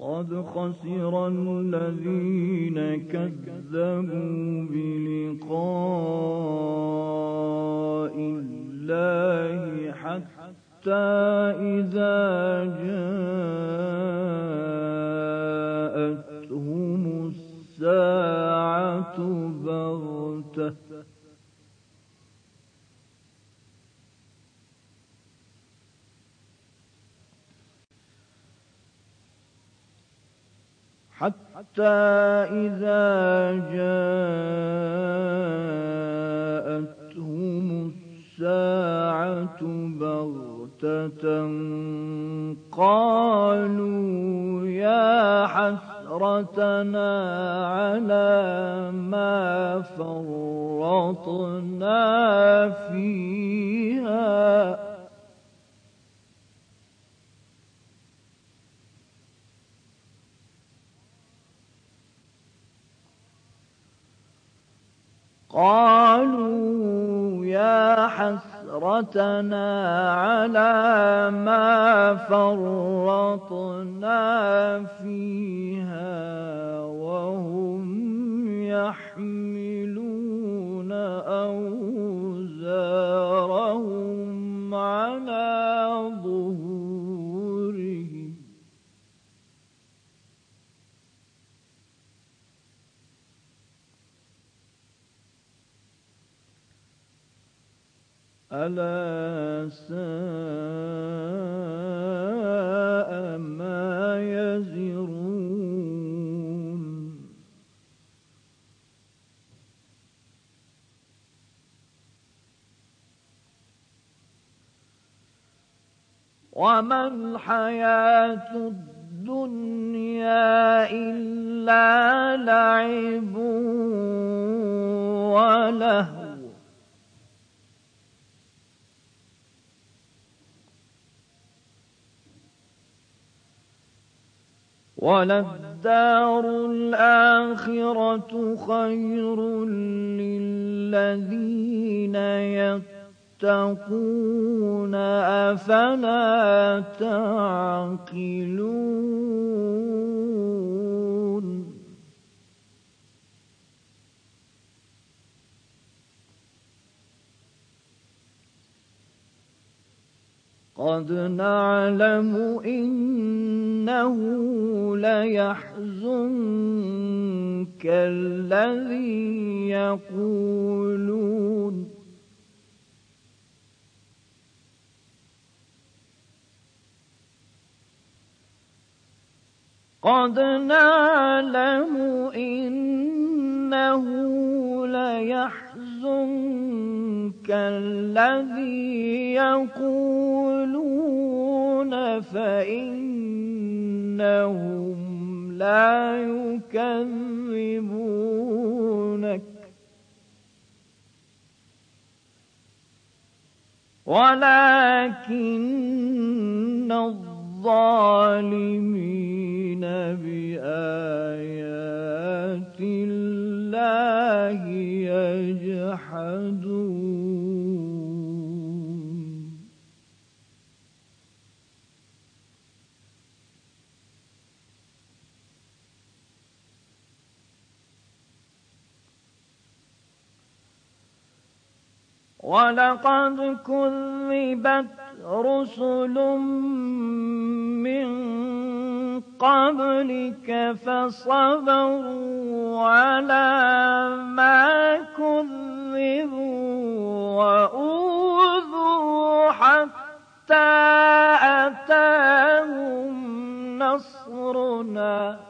قد خسر الذين كذبوا بلقاء الله حتى إذا جاءتهم الساعة بغتة حتى إذا جاءتهم الساعة بغتة قالوا يا حسرتنا على ما فرطنا فيها. قالوا يا حسرتنا على ما فرطنا فيها وهم يحملون ألا ساء ما يزرون. وما الحياة الدنيا إلا لعب ولهو وللدار الآخرة خير للذين يتقون أفلا تعقلون قد نعلم إنه ليحزنك الذي يقولون. قد نعلم إنه ليحزنك الذي يقولون فإنهم لا يكذبونك. ولكن الظالمين ولقد كذبت رسل من قبلك فصبروا على ما كذبوا وأوذوا حتى أتاهم نصرنا.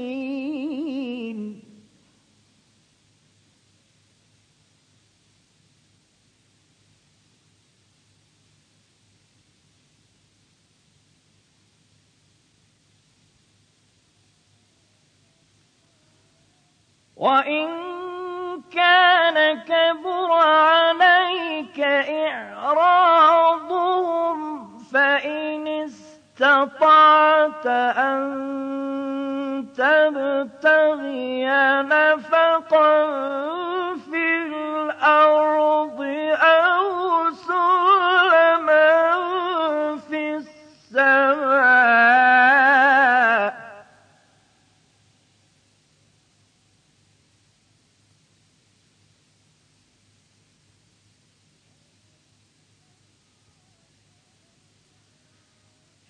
وإن كان كبر عليك إعراضهم فإن استطعت أن تبتغي نفقا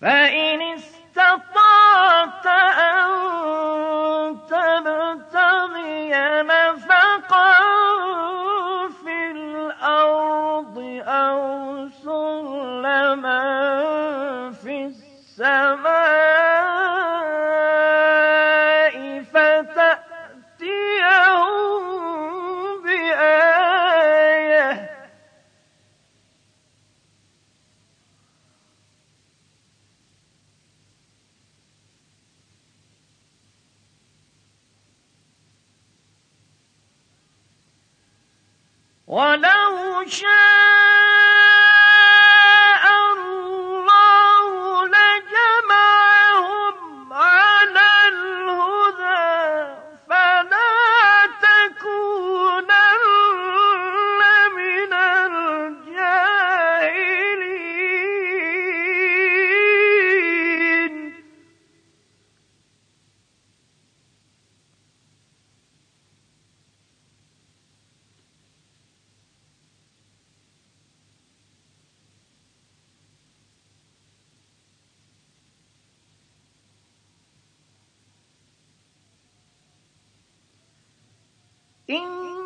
فإن استطعت أن تبتغي نفقا في الأرض أو سلما في السماء ولو شاء إنما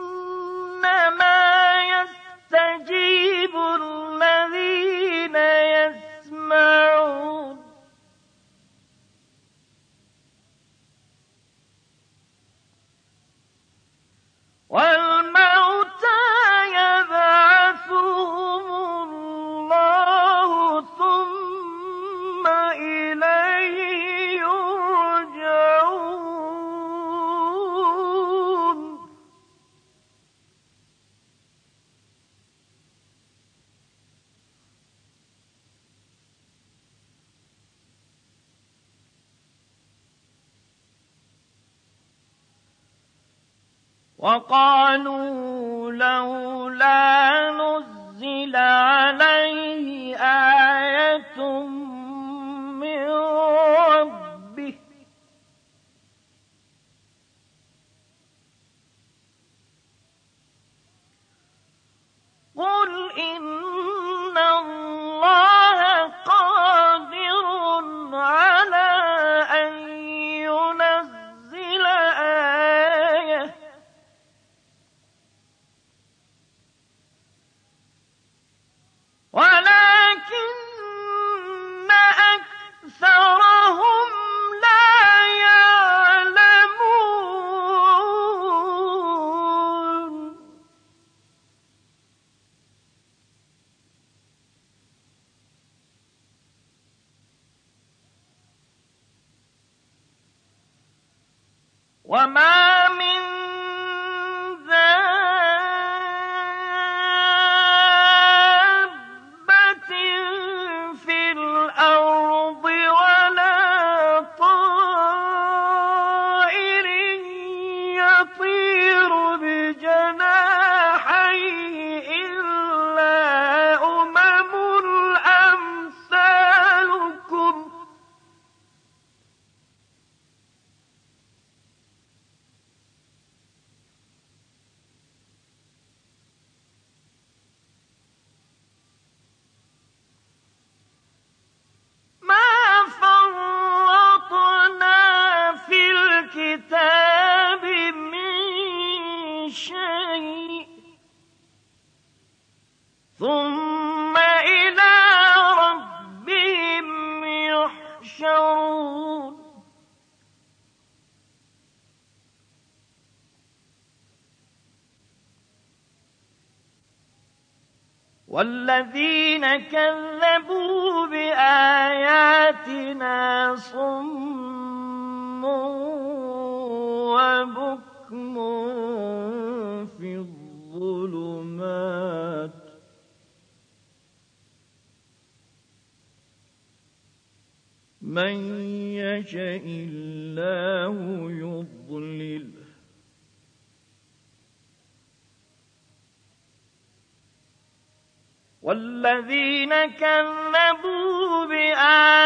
وقالوا لولا نزل عليه ثم إلى ربهم يحشرون. والذين كذبوا بآياتنا صم وبكم من يشاء الله يضلل. والذين كذبوا بآياتنا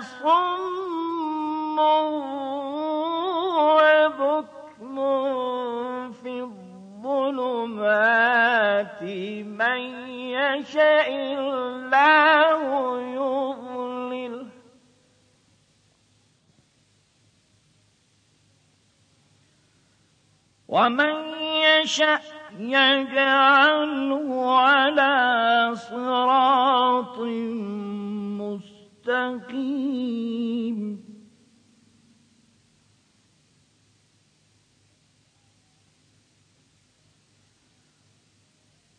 صم وبكم في الظلمات. من يشاء الله ومن يشاء يجعله على صراط مستقيم.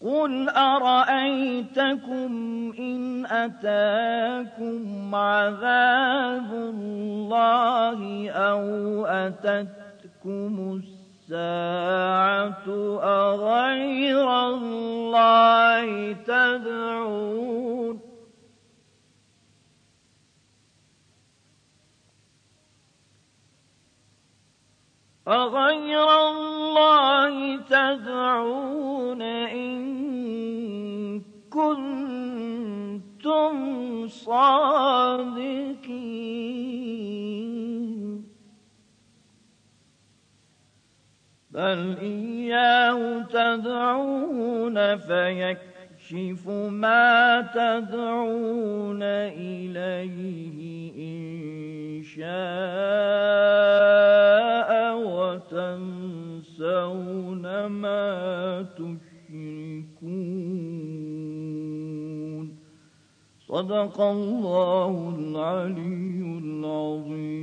قل أرأيتكم إن أتاكم عذاب الله أو أتتكم السماء الساعة أغير الله تدعون. أغير الله تدعون إن كنتم صادقين. فيكشف ما تدعون إليه إن شاء وتنسون ما تشركون. صدق الله العلي العظيم.